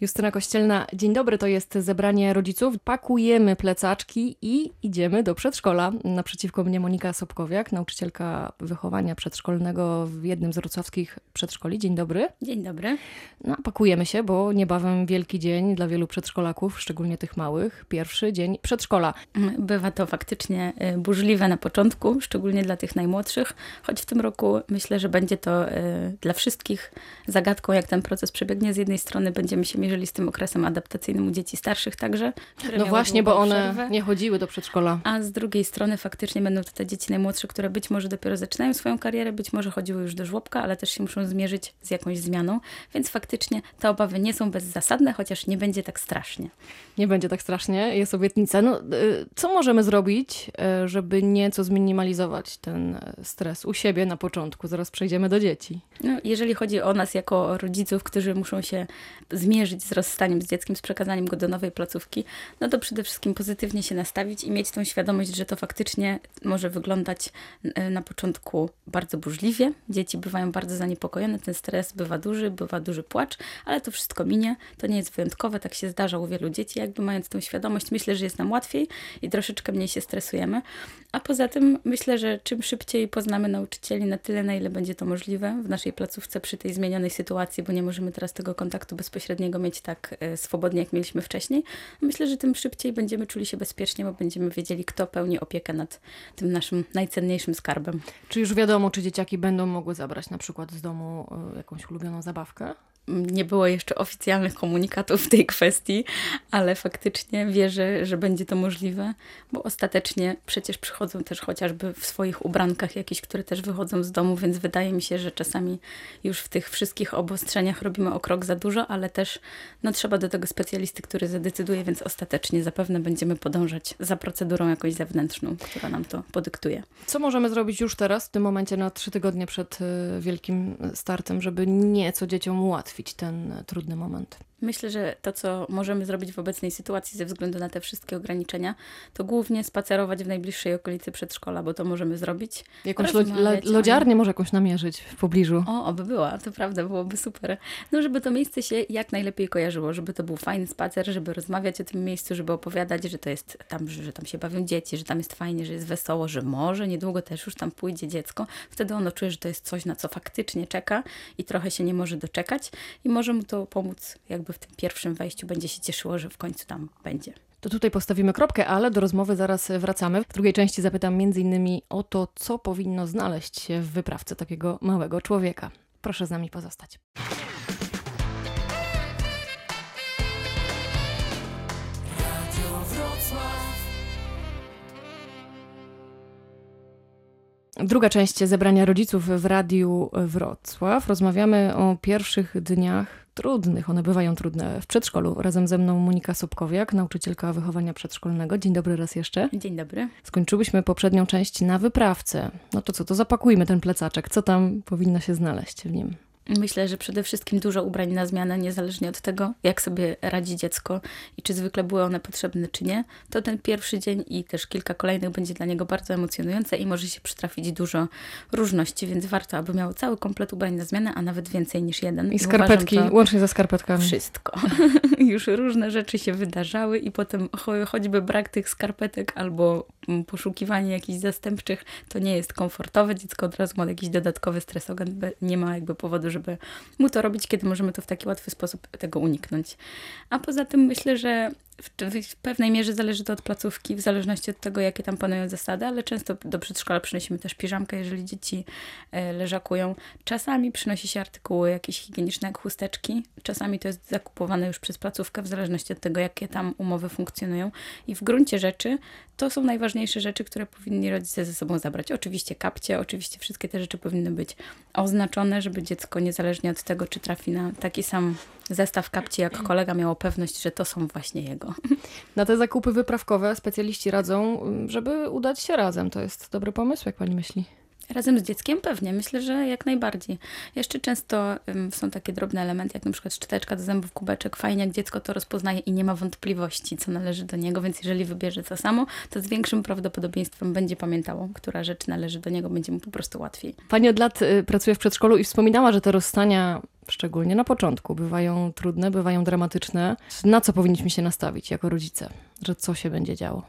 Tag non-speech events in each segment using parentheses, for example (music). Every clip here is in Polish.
Justyna Kościelna, dzień dobry, to jest zebranie rodziców. Pakujemy plecaczki i idziemy do przedszkola. Naprzeciwko mnie Monika Sobkowiak, nauczycielka wychowania przedszkolnego w jednym z wrocławskich przedszkoli. Dzień dobry. Dzień dobry. No, pakujemy się, bo niebawem wielki dzień dla wielu przedszkolaków, szczególnie tych małych. Pierwszy dzień przedszkola. Bywa to faktycznie y, burzliwe na początku, szczególnie dla tych najmłodszych, choć w tym roku myślę, że będzie to y, dla wszystkich zagadką, jak ten proces przebiegnie. Z jednej strony będziemy się mierzyli z tym okresem adaptacyjnym u dzieci starszych także. No właśnie, bo one przerwę. nie chodziły do przedszkola. A z drugiej strony faktycznie będą to te dzieci najmłodsze, które być może dopiero zaczynają swoją karierę, być może chodziły już do żłobka, ale też się muszą zmierzyć z jakąś zmianą, więc faktycznie te obawy nie są bezzasadne, chociaż nie będzie tak strasznie. Nie będzie tak strasznie, jest obietnica. No, y, co możemy zrobić, y, żeby nieco zminimalizować ten y, stres u siebie na początku? Zaraz przejdziemy do dzieci. No, jeżeli chodzi o nas jako rodziców, którzy muszą się zmierzyć z rozstaniem z dzieckiem, z przekazaniem go do nowej placówki, no to przede wszystkim pozytywnie się nastawić i mieć tą świadomość, że to faktycznie może wyglądać e, na początku bardzo burzliwie. Dzieci bywają bardzo zaniepokojone, ten stres bywa duży, bywa duży płacz, ale to wszystko minie. To nie jest wyjątkowe, tak się zdarza u wielu dzieci. Jakby mając tą świadomość, myślę, że jest nam łatwiej i troszeczkę mniej się stresujemy. A poza tym myślę, że czym szybciej poznamy nauczycieli na tyle, na ile będzie to możliwe w naszej placówce przy tej zmienionej sytuacji, bo nie możemy teraz tego kontaktu bezpośredniego mieć tak e, swobodnie, jak mieliśmy wcześniej. Myślę, że tym szybciej będziemy czuli się bezpiecznie, bo będziemy wiedzieli, kto pełni opiekę nad tym naszym najcenniejszym skarbem. Czy już wiadomo, czy dzieciaki będą mogły zabrać na przykład z domu e, jakąś ulubioną zabawkę? Nie było jeszcze oficjalnych komunikatów w tej kwestii, ale faktycznie wierzę, że będzie to możliwe, bo ostatecznie przecież przychodzą też chociażby w swoich ubrankach jakieś, które też wychodzą z domu, więc wydaje mi się, że czasami już w tych wszystkich obostrzeniach robimy o krok za dużo, ale też no, trzeba do tego specjalisty, który zadecyduje, więc ostatecznie zapewne będziemy podążać za procedurą jakąś zewnętrzną, która nam to podyktuje. Co możemy zrobić już teraz, w tym momencie na trzy tygodnie przed y, wielkim startem, żeby nieco dzieciom ułatwić? Ułatwić ten trudny moment. Myślę, że to, co możemy zrobić w obecnej sytuacji ze względu na te wszystkie ograniczenia, to głównie spacerować w najbliższej okolicy przedszkola, bo to możemy zrobić. Jakąś lo lodziarnię może jakąś namierzyć w pobliżu. O, oby była, to prawda, byłoby super. No, żeby to miejsce się jak najlepiej kojarzyło, żeby to był fajny spacer, żeby rozmawiać o tym miejscu, żeby opowiadać, że to jest tam, że tam się bawią dzieci, że tam jest fajnie, że jest wesoło, że może niedługo też już tam pójdzie dziecko. Wtedy ono czuje, że to jest coś, na co faktycznie czeka i trochę się nie może doczekać i może mu to pomóc jakby w tym pierwszym wejściu będzie się cieszyło, że w końcu tam będzie. To tutaj postawimy kropkę, ale do rozmowy zaraz wracamy. W drugiej części zapytam m.in. o to, co powinno znaleźć się w wyprawce takiego małego człowieka. Proszę z nami pozostać. Druga część zebrania rodziców w Radiu Wrocław. Rozmawiamy o pierwszych dniach trudnych. One bywają trudne w przedszkolu. Razem ze mną Monika Sobkowiak, nauczycielka wychowania przedszkolnego. Dzień dobry raz jeszcze. Dzień dobry. Skończyłyśmy poprzednią część na wyprawce. No to co, to zapakujmy ten plecaczek. Co tam powinno się znaleźć w nim? Myślę, że przede wszystkim dużo ubrań na zmianę, niezależnie od tego, jak sobie radzi dziecko i czy zwykle były one potrzebne, czy nie. To ten pierwszy dzień i też kilka kolejnych będzie dla niego bardzo emocjonujące i może się przytrafić dużo różności, więc warto, aby miał cały komplet ubrań na zmianę, a nawet więcej niż jeden. I skarpetki, łącznie ze skarpetkami. Wszystko. (laughs) Już różne rzeczy się wydarzały i potem choćby brak tych skarpetek albo poszukiwanie jakichś zastępczych, to nie jest komfortowe. Dziecko od razu ma jakiś dodatkowy stresogen, nie ma jakby powodu, żeby mu to robić, kiedy możemy to w taki łatwy sposób tego uniknąć. A poza tym myślę, że w, pewnej mierze zależy to od placówki, w zależności od tego, jakie tam panują zasady, ale często do przedszkola przynosimy też piżamkę, jeżeli dzieci e, leżakują. Czasami przynosi się artykuły jakieś higieniczne, jak chusteczki. Czasami to jest zakupowane już przez placówkę, w zależności od tego, jakie tam umowy funkcjonują. I w gruncie rzeczy to są najważniejsze rzeczy, które powinni rodzice ze sobą zabrać. Oczywiście kapcie, oczywiście wszystkie te rzeczy powinny być oznaczone, żeby dziecko niezależnie od tego, czy trafi na taki sam zestaw kapci, jak kolega miało pewność, że to są właśnie jego. (laughs) Na te zakupy wyprawkowe specjaliści radzą, żeby udać się razem. To jest dobry pomysł, jak pani myśli? Razem z dzieckiem pewnie, myślę, że jak najbardziej. Jeszcze często um, są takie drobne elementy, jak na przykład szczoteczka do zębów, kubeczek. Fajnie, jak dziecko to rozpoznaje i nie ma wątpliwości, co należy do niego, więc jeżeli wybierze to samo, to z większym prawdopodobieństwem będzie pamiętało, która rzecz należy do niego, będzie mu po prostu łatwiej. Pani od lat y, pracuje w przedszkolu i wspominała, że te rozstania szczególnie na początku, bywają trudne, bywają dramatyczne. Na co powinniśmy się nastawić jako rodzice? Że co się będzie działo?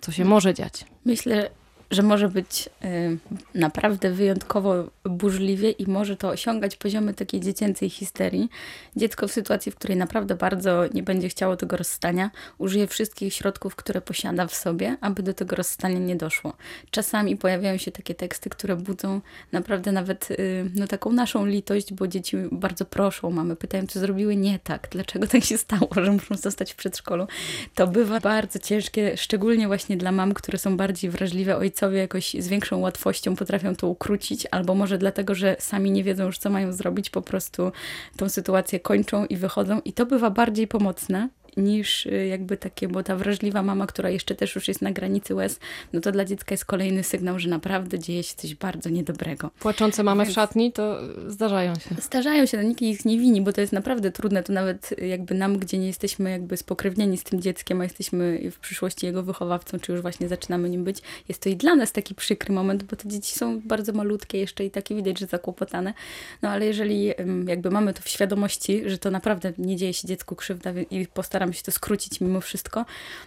Co się może dziać? Myślę, że może być y, naprawdę wyjątkowo burzliwie i może to osiągać poziomy takiej dziecięcej histerii. Dziecko w sytuacji, w której naprawdę bardzo nie będzie chciało tego rozstania, użyje wszystkich środków, które posiada w sobie, aby do tego rozstania nie doszło. Czasami pojawiają się takie teksty, które budzą naprawdę nawet y, no, taką naszą litość, bo dzieci bardzo proszą, mamy pytają, co zrobiły nie tak, dlaczego tak się stało, (laughs) że muszą zostać w przedszkolu. To bywa bardzo ciężkie, szczególnie właśnie dla mam, które są bardziej wrażliwe ojcowie ojcowie jakoś z większą łatwością potrafią to ukrócić, albo może dlatego, że sami nie wiedzą już, co mają zrobić, po prostu tą sytuację kończą i wychodzą. I to bywa bardziej pomocne, niż y, jakby takie, bo ta wrażliwa mama, która jeszcze też już jest na granicy łez, no to dla dziecka jest kolejny sygnał, że naprawdę dzieje się coś bardzo niedobrego. Płaczące mamy Więc... w szatni to zdarzają się. Zdarzają się, no nikt ich nie wini, bo to jest naprawdę trudne, to nawet jakby nam, gdzie nie jesteśmy jakby spokrewnieni z tym dzieckiem, a jesteśmy w przyszłości jego wychowawcą, czy już właśnie zaczynamy nim być, jest to i dla nas taki przykry moment, bo te dzieci są bardzo malutkie jeszcze i takie widać, że zakłopotane, no ale jeżeli jakby mamy to w świadomości, że to naprawdę nie dzieje się dziecku krzywda i postaramy staramy się to skrócić mimo wszystko,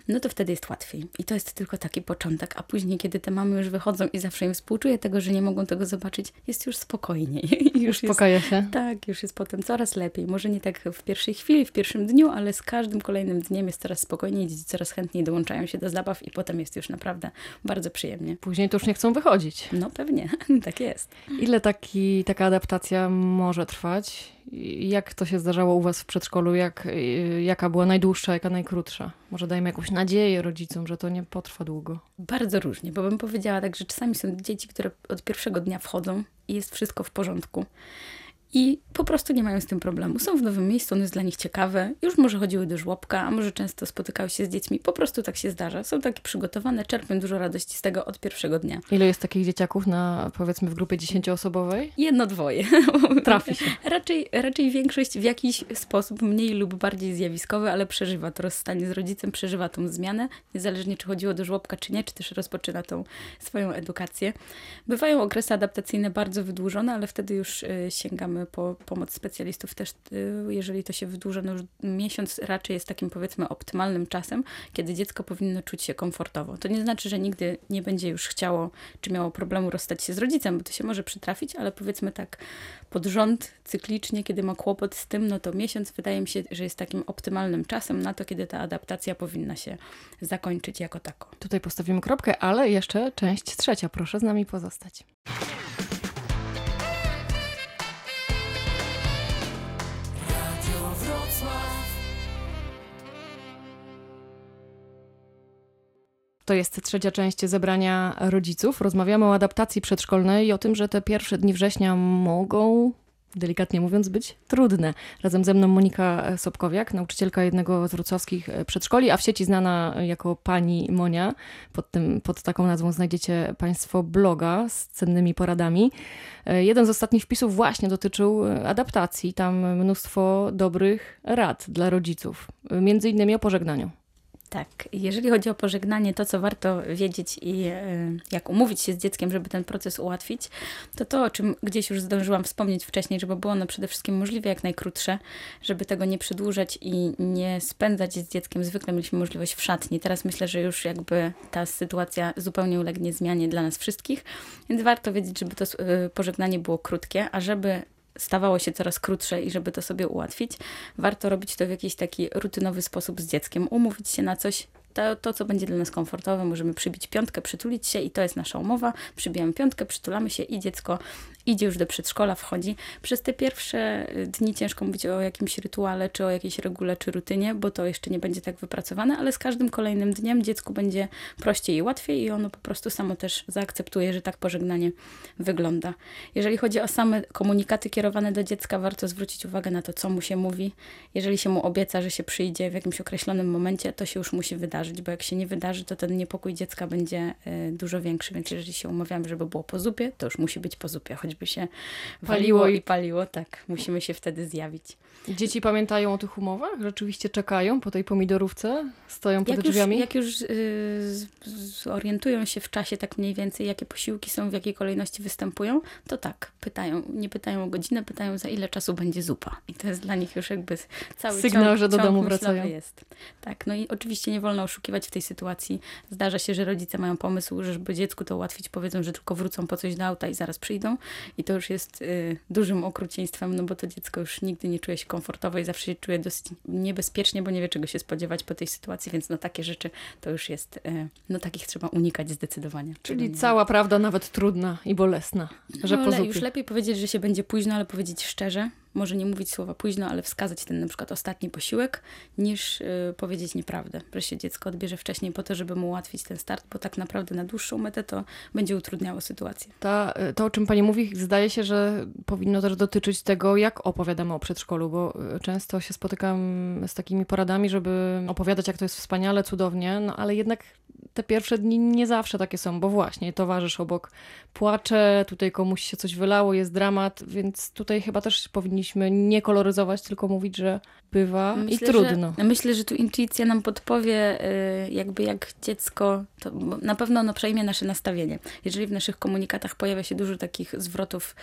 no to wtedy jest łatwiej. I to jest tylko taki początek, a później, kiedy te mamy już wychodzą i zawsze im współczuję tego, że nie mogą tego zobaczyć, jest już spokojniej. (laughs) już Uspokaja się. Tak, już jest potem coraz lepiej. Może nie tak w pierwszej chwili, w pierwszym dniu, ale z każdym kolejnym dniem jest coraz spokojniej, dzieci coraz chętniej dołączają się do zabaw i potem jest już naprawdę bardzo przyjemnie. Później to już nie chcą wychodzić. No pewnie, (laughs) tak jest. Ile taki, taka adaptacja może trwać? Jak to się zdarzało u Was w przedszkolu? Jak, jaka była najdłuższa, jaka najkrótsza? Może dajmy jakąś nadzieję rodzicom, że to nie potrwa długo. Bardzo różnie, bo bym powiedziała tak, że czasami są dzieci, które od pierwszego dnia wchodzą i jest wszystko w porządku i po prostu nie mają z tym problemu. Są w nowym miejscu, ono jest dla nich ciekawe, już może chodziły do żłobka, a może często spotykały się z dziećmi. Po prostu tak się zdarza. Są takie przygotowane, czerpią dużo radości z tego od pierwszego dnia. Ile jest takich dzieciaków na, powiedzmy, w grupie dziesięcioosobowej? Jedno, dwoje. (laughs) Trafi się. raczej, raczej większość w jakiś sposób, mniej lub bardziej zjawiskowy, ale przeżywa to rozstanie z rodzicem, przeżywa tą zmianę, niezależnie czy chodziło do żłobka, czy nie, czy też rozpoczyna tą swoją edukację. Bywają okresy adaptacyjne bardzo wydłużone, ale wtedy już y, sięgamy po pomoc specjalistów też, y, jeżeli to się wydłuża, no już miesiąc raczej jest takim powiedzmy optymalnym czasem, kiedy dziecko powinno czuć się komfortowo. To nie znaczy, że nigdy nie będzie już chciało, czy miało problemu rozstać się z rodzicem, bo to się może przytrafić, ale powiedzmy tak pod rząd, cyklicznie, kiedy ma kłopot z tym, no to miesiąc wydaje mi się, że jest takim optymalnym czasem na to, kiedy ta adaptacja powinna się zakończyć jako tako. Tutaj postawimy kropkę, ale jeszcze część trzecia. Proszę z nami pozostać. To jest trzecia część zebrania rodziców. Rozmawiamy o adaptacji przedszkolnej i o tym, że te pierwsze dni września mogą delikatnie mówiąc, być trudne. Razem ze mną Monika Sobkowiak, nauczycielka jednego z wrocławskich przedszkoli, a w sieci znana jako pani Monia. Pod, tym, pod taką nazwą znajdziecie Państwo bloga z cennymi poradami. Jeden z ostatnich wpisów właśnie dotyczył adaptacji. Tam mnóstwo dobrych rad dla rodziców, między innymi o pożegnaniu. Tak, jeżeli chodzi o pożegnanie, to co warto wiedzieć i e, jak umówić się z dzieckiem, żeby ten proces ułatwić, to to, o czym gdzieś już zdążyłam wspomnieć wcześniej, żeby było ono przede wszystkim możliwie jak najkrótsze, żeby tego nie przedłużać i nie spędzać z dzieckiem. Zwykle mieliśmy możliwość w szatni. Teraz myślę, że już jakby ta sytuacja zupełnie ulegnie zmianie dla nas wszystkich, więc warto wiedzieć, żeby to e, pożegnanie było krótkie, a żeby stawało się coraz krótsze i żeby to sobie ułatwić, warto robić to w jakiś taki rutynowy sposób z dzieckiem, umówić się na coś, to, to, co będzie dla nas komfortowe, możemy przybić piątkę, przytulić się i to jest nasza umowa. Przybijamy piątkę, przytulamy się i dziecko idzie już do przedszkola, wchodzi. Przez te pierwsze y, dni ciężko mówić o jakimś rytuale, czy o jakiejś regule, czy rutynie, bo to jeszcze nie będzie tak wypracowane, ale z każdym kolejnym dniem dziecku będzie prościej i łatwiej i ono po prostu samo też zaakceptuje, że tak pożegnanie wygląda. Jeżeli chodzi o same komunikaty kierowane do dziecka, warto zwrócić uwagę na to, co mu się mówi. Jeżeli się mu obieca, że się przyjdzie w jakimś określonym momencie, to się już musi wydarzyć wydarzyć, bo jak się nie wydarzy, to ten niepokój dziecka będzie y, dużo większy, więc jeżeli się umawiamy, żeby było po zupie, to już musi być po zupie, choćby się Paliło waliło i- paliło, tak, musimy się wtedy zjawić. Dzieci pamiętają o tych umowach? Rzeczywiście czekają po tej pomidorówce? Stoją pod Jak już, drzwiami? jak już y, zorientują się w czasie tak mniej więcej, jakie posiłki są, w jakiej kolejności występują, to tak, pytają. Nie pytają o godzinę, pytają za ile czasu będzie zupa. I to jest dla nich już jakby cały Sygnał, ciąg, że do domu wracają. jest. Tak, no i oczywiście nie wolno oszukiwać w tej sytuacji. Zdarza się, że rodzice mają pomysł, że żeby dziecku to ułatwić, powiedzą, że tylko wrócą po coś do auta i zaraz przyjdą. I to już jest y, dużym okrucieństwem, no bo to dziecko już nigdy nie czuje się komfortowo i zawsze się czuje dosyć niebezpiecznie, bo nie wie, czego się spodziewać po tej sytuacji, więc no takie rzeczy to już jest, y, no takich trzeba unikać zdecydowanie. Czyli cała prawda, nawet trudna i bolesna, że no, ale już lepiej powiedzieć, że się będzie późno, ale powiedzieć szczerze. Może nie mówić słowa późno, ale wskazać ten na przykład ostatni posiłek, niż y, powiedzieć nieprawdę, że się dziecko odbierze wcześniej po to, żeby mu ułatwić ten start, bo tak naprawdę na dłuższą metę to będzie utrudniało sytuację. Ta, to, o czym pani mówi, zdaje się, że powinno też dotyczyć tego, jak opowiadamy o przedszkolu, bo y, często się spotykam z takimi poradami, żeby opowiadać, jak to jest wspaniale, cudownie, no ale jednak te pierwsze dni nie zawsze takie są, bo właśnie towarzysz obok płacze, tutaj komuś się coś wylało, jest dramat, więc tutaj chyba też powinniśmy nie koloryzować, tylko mówić, że bywa i trudno. Że, myślę, że tu intuicja nam podpowie, y, jakby jak dziecko, to na pewno ono przejmie nasze nastawienie. Jeżeli w naszych komunikatach pojawia się dużo takich zwrotów,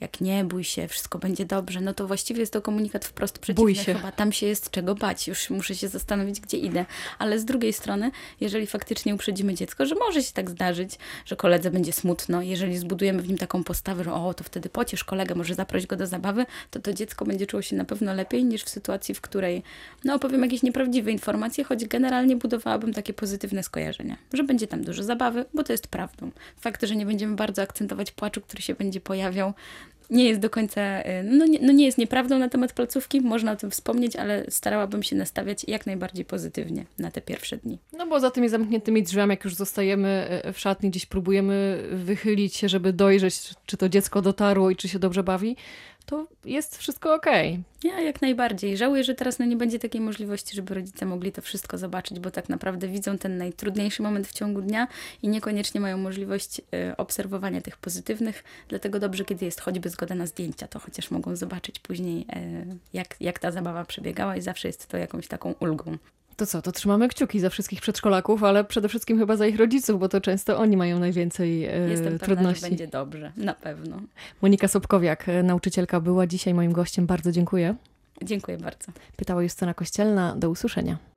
jak nie bój się, wszystko będzie dobrze, no to właściwie jest to komunikat wprost przeciwny. Bój się. Chyba tam się jest czego bać, już muszę się zastanowić, gdzie idę. Ale z drugiej strony, jeżeli faktycznie uprzedzimy dziecko, że może się tak zdarzyć, że koledze będzie smutno, jeżeli zbudujemy w nim taką postawę, że o, to wtedy pociesz kolegę, może zaproś go do zabawy, to to dziecko będzie czuło się na pewno lepiej niż w sytuacji, w której no opowiem jakieś nieprawdziwe informacje, choć generalnie budowałabym takie pozytywne skojarzenia, że będzie tam dużo zabawy, bo to jest prawdą. Fakt, że nie będziemy bardzo akcentować płaczu, który się będzie pojawiał, nie jest do końca, y, no nie, no nie jest nieprawdą na temat placówki, można o tym wspomnieć, ale starałabym się nastawiać jak najbardziej pozytywnie na te pierwsze dni. No bo za tymi zamkniętymi drzwiami, jak już zostajemy e, w szatni, gdzieś próbujemy wychylić się, żeby dojrzeć, czy to dziecko dotarło i czy się dobrze bawi, to jest wszystko okej. Ja jak najbardziej. Żałuję, że teraz no, nie będzie takiej możliwości, żeby rodzice mogli to wszystko zobaczyć, bo tak naprawdę widzą ten najtrudniejszy moment w ciągu dnia i niekoniecznie mają możliwość e, obserwowania tych pozytywnych. Dlatego dobrze, kiedy jest choćby zgoda na zdjęcia, to chociaż mogą zobaczyć później, e, jak, jak ta zabawa przebiegała i zawsze jest to jakąś taką ulgą. To co, to trzymamy kciuki za wszystkich przedszkolaków, ale przede wszystkim chyba za ich rodziców, bo to często oni mają najwięcej e, Jestem pewna, trudności. że będzie dobrze. Na pewno. Monika Sobkowiak, e, nauczycielka, była dzisiaj moim gościem. Bardzo dziękuję. Dziękuję bardzo. Pytała Justyna Kościelna. Do usłyszenia.